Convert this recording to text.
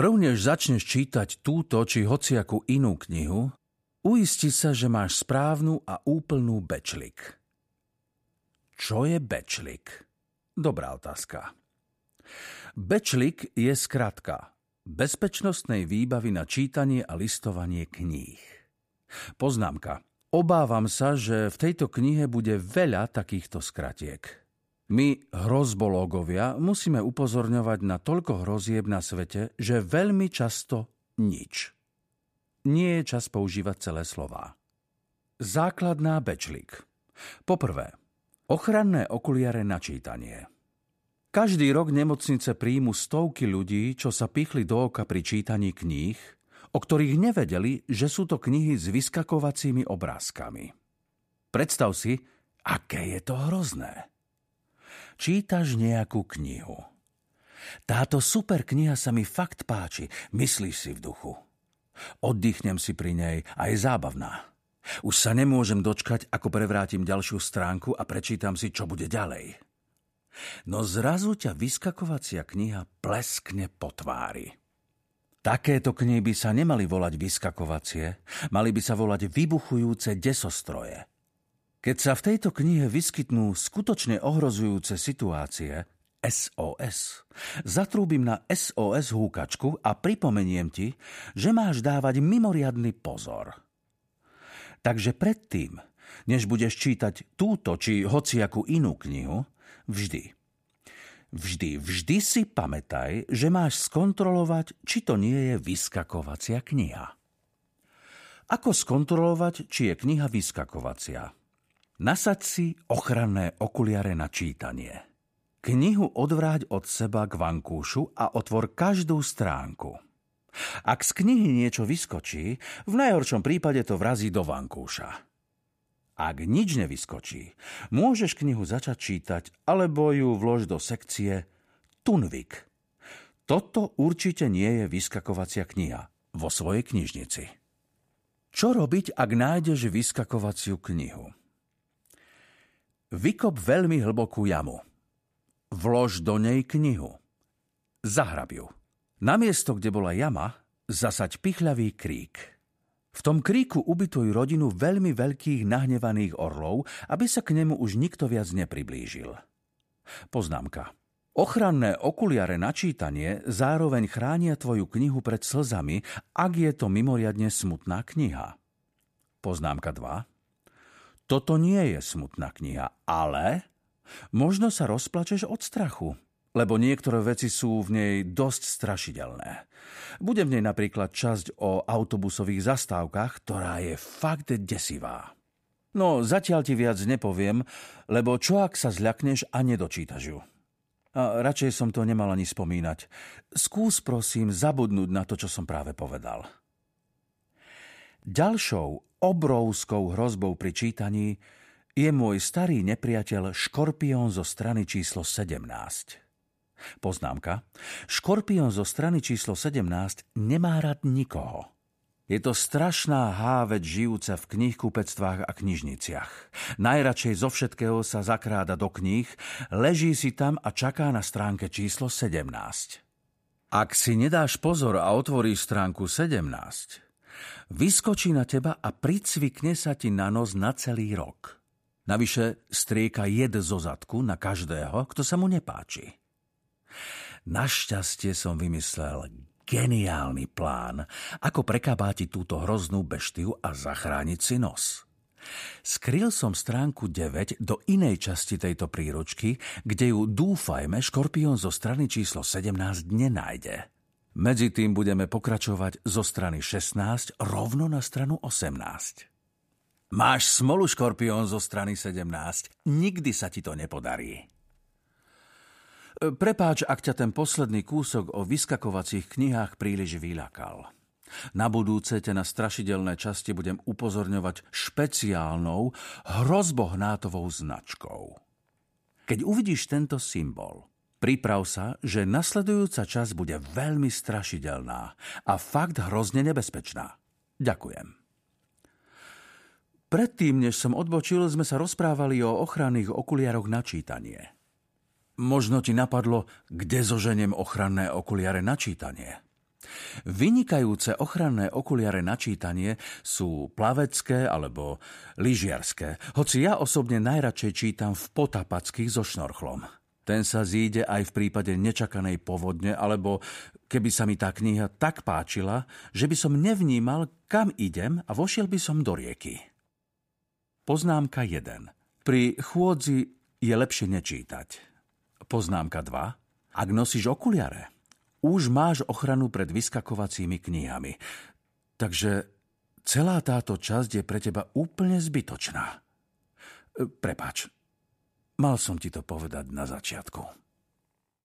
Prv začneš čítať túto či hociakú inú knihu, uisti sa, že máš správnu a úplnú bečlik. Čo je bečlik? Dobrá otázka. Bečlik je skratka bezpečnostnej výbavy na čítanie a listovanie kníh. Poznámka. Obávam sa, že v tejto knihe bude veľa takýchto skratiek. My, hrozbológovia, musíme upozorňovať na toľko hrozieb na svete, že veľmi často nič. Nie je čas používať celé slová. Základná bečlik. Poprvé, ochranné okuliare na čítanie. Každý rok nemocnice príjmu stovky ľudí, čo sa pichli do oka pri čítaní kníh, o ktorých nevedeli, že sú to knihy s vyskakovacími obrázkami. Predstav si, aké je to hrozné. Čítaš nejakú knihu. Táto super kniha sa mi fakt páči, myslíš si v duchu. Oddychnem si pri nej a je zábavná. Už sa nemôžem dočkať, ako prevrátim ďalšiu stránku a prečítam si, čo bude ďalej. No zrazu ťa vyskakovacia kniha pleskne po tvári. Takéto knihy by sa nemali volať vyskakovacie, mali by sa volať vybuchujúce desostroje. Keď sa v tejto knihe vyskytnú skutočne ohrozujúce situácie, SOS, zatrúbim na SOS húkačku a pripomeniem ti, že máš dávať mimoriadny pozor. Takže predtým, než budeš čítať túto či hociakú inú knihu, vždy Vždy, vždy si pamätaj, že máš skontrolovať, či to nie je vyskakovacia kniha. Ako skontrolovať, či je kniha vyskakovacia? Nasaď si ochranné okuliare na čítanie. Knihu odvráť od seba k vankúšu a otvor každú stránku. Ak z knihy niečo vyskočí, v najhoršom prípade to vrazí do vankúša. Ak nič nevyskočí, môžeš knihu začať čítať alebo ju vlož do sekcie Tunvik. Toto určite nie je vyskakovacia kniha vo svojej knižnici. Čo robiť, ak nájdeš vyskakovaciu knihu? Vykop veľmi hlbokú jamu. Vlož do nej knihu. Zahrab ju. Na miesto, kde bola jama, zasaď pichľavý krík. V tom kríku ubytujú rodinu veľmi veľkých nahnevaných orlov, aby sa k nemu už nikto viac nepriblížil. Poznámka. Ochranné okuliare na čítanie zároveň chránia tvoju knihu pred slzami, ak je to mimoriadne smutná kniha. Poznámka 2. Toto nie je smutná kniha, ale možno sa rozplačeš od strachu lebo niektoré veci sú v nej dosť strašidelné. Bude v nej napríklad časť o autobusových zastávkach, ktorá je fakt desivá. No, zatiaľ ti viac nepoviem, lebo čo ak sa zľakneš a nedočítaš ju? A radšej som to nemal ani spomínať. Skús prosím zabudnúť na to, čo som práve povedal. Ďalšou obrovskou hrozbou pri čítaní je môj starý nepriateľ Škorpión zo strany číslo 17. Poznámka. Škorpión zo strany číslo 17 nemá rád nikoho. Je to strašná hávec žijúca v knihkupectvách a knižniciach. Najradšej zo všetkého sa zakráda do kníh, leží si tam a čaká na stránke číslo 17. Ak si nedáš pozor a otvoríš stránku 17, vyskočí na teba a pricvikne sa ti na nos na celý rok. Navyše strieka jed zo zadku na každého, kto sa mu nepáči. Našťastie som vymyslel geniálny plán, ako prekabátiť túto hroznú beštiu a zachrániť si nos. Skryl som stránku 9 do inej časti tejto príručky, kde ju dúfajme škorpión zo strany číslo 17 nenájde. Medzi tým budeme pokračovať zo strany 16 rovno na stranu 18. Máš smolu, škorpión zo strany 17. Nikdy sa ti to nepodarí. Prepáč, ak ťa ten posledný kúsok o vyskakovacích knihách príliš vyľakal. Na budúce te na strašidelné časti budem upozorňovať špeciálnou hrozbohnátovou značkou. Keď uvidíš tento symbol, priprav sa, že nasledujúca časť bude veľmi strašidelná a fakt hrozne nebezpečná. Ďakujem. Predtým, než som odbočil, sme sa rozprávali o ochranných okuliaroch na čítanie – Možno ti napadlo, kde zoženiem ochranné okuliare na čítanie. Vynikajúce ochranné okuliare na čítanie sú plavecké alebo lyžiarské, hoci ja osobne najradšej čítam v potapackých so šnorchlom. Ten sa zíde aj v prípade nečakanej povodne, alebo keby sa mi tá kniha tak páčila, že by som nevnímal, kam idem a vošiel by som do rieky. Poznámka 1. Pri chôdzi je lepšie nečítať. Poznámka 2. Ak nosíš okuliare, už máš ochranu pred vyskakovacími knihami. Takže celá táto časť je pre teba úplne zbytočná. Prepač, mal som ti to povedať na začiatku.